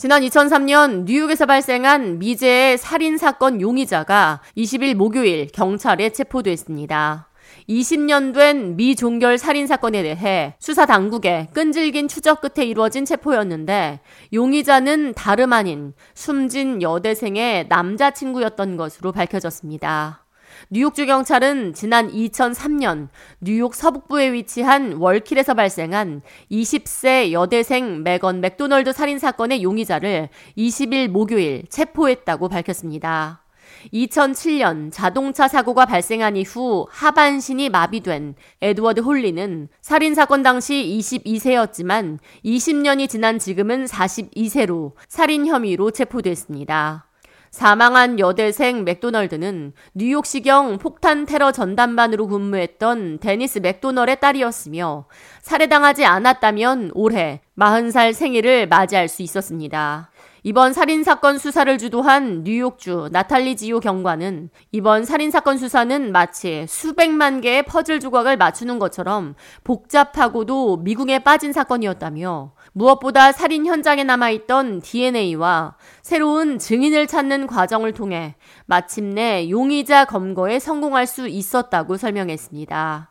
지난 2003년 뉴욕에서 발생한 미제의 살인 사건 용의자가 20일 목요일 경찰에 체포됐습니다. 20년 된 미종결 살인 사건에 대해 수사 당국의 끈질긴 추적 끝에 이루어진 체포였는데 용의자는 다름 아닌 숨진 여대생의 남자친구였던 것으로 밝혀졌습니다. 뉴욕주 경찰은 지난 2003년 뉴욕 서북부에 위치한 월킬에서 발생한 20세 여대생 메건 맥도널드 살인 사건의 용의자를 20일 목요일 체포했다고 밝혔습니다. 2007년 자동차 사고가 발생한 이후 하반신이 마비된 에드워드 홀리는 살인사건 당시 22세였지만 20년이 지난 지금은 42세로 살인 혐의로 체포됐습니다. 사망한 여대생 맥도널드는 뉴욕시경 폭탄 테러 전담반으로 근무했던 데니스 맥도널의 딸이었으며 살해당하지 않았다면 올해 40살 생일을 맞이할 수 있었습니다. 이번 살인사건 수사를 주도한 뉴욕주 나탈리 지오 경관은 이번 살인사건 수사는 마치 수백만 개의 퍼즐 조각을 맞추는 것처럼 복잡하고도 미궁에 빠진 사건이었다며 무엇보다 살인 현장에 남아있던 DNA와 새로운 증인을 찾는 과정을 통해 마침내 용의자 검거에 성공할 수 있었다고 설명했습니다.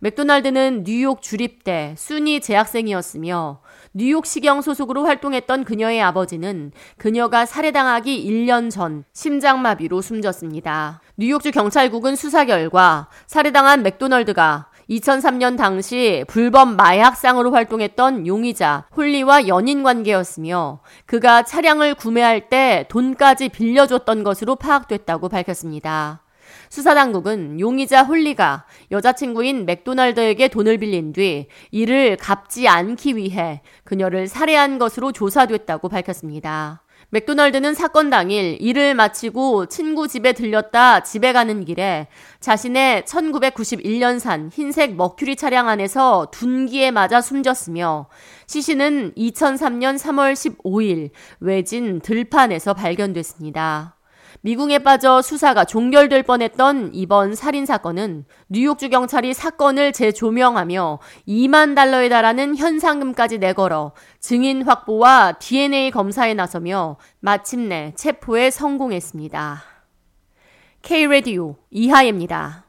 맥도날드는 뉴욕 주립대 SUNY 재학생이었으며 뉴욕 시경 소속으로 활동했던 그녀의 아버지는 그녀가 살해당하기 1년 전 심장마비로 숨졌습니다. 뉴욕주 경찰국은 수사 결과 살해당한 맥도널드가 2003년 당시 불법 마약상으로 활동했던 용의자 홀리와 연인 관계였으며 그가 차량을 구매할 때 돈까지 빌려줬던 것으로 파악됐다고 밝혔습니다. 수사당국은 용의자 홀리가 여자친구인 맥도날드에게 돈을 빌린 뒤 이를 갚지 않기 위해 그녀를 살해한 것으로 조사됐다고 밝혔습니다. 맥도날드는 사건 당일 일을 마치고 친구 집에 들렸다 집에 가는 길에 자신의 1991년산 흰색 머큐리 차량 안에서 둔기에 맞아 숨졌으며 시신은 2003년 3월 15일 외진 들판에서 발견됐습니다. 미궁에 빠져 수사가 종결될 뻔했던 이번 살인 사건은 뉴욕주 경찰이 사건을 재조명하며 2만 달러에 달하는 현상금까지 내걸어 증인 확보와 DNA 검사에 나서며 마침내 체포에 성공했습니다. K-Radio 이하예입니다.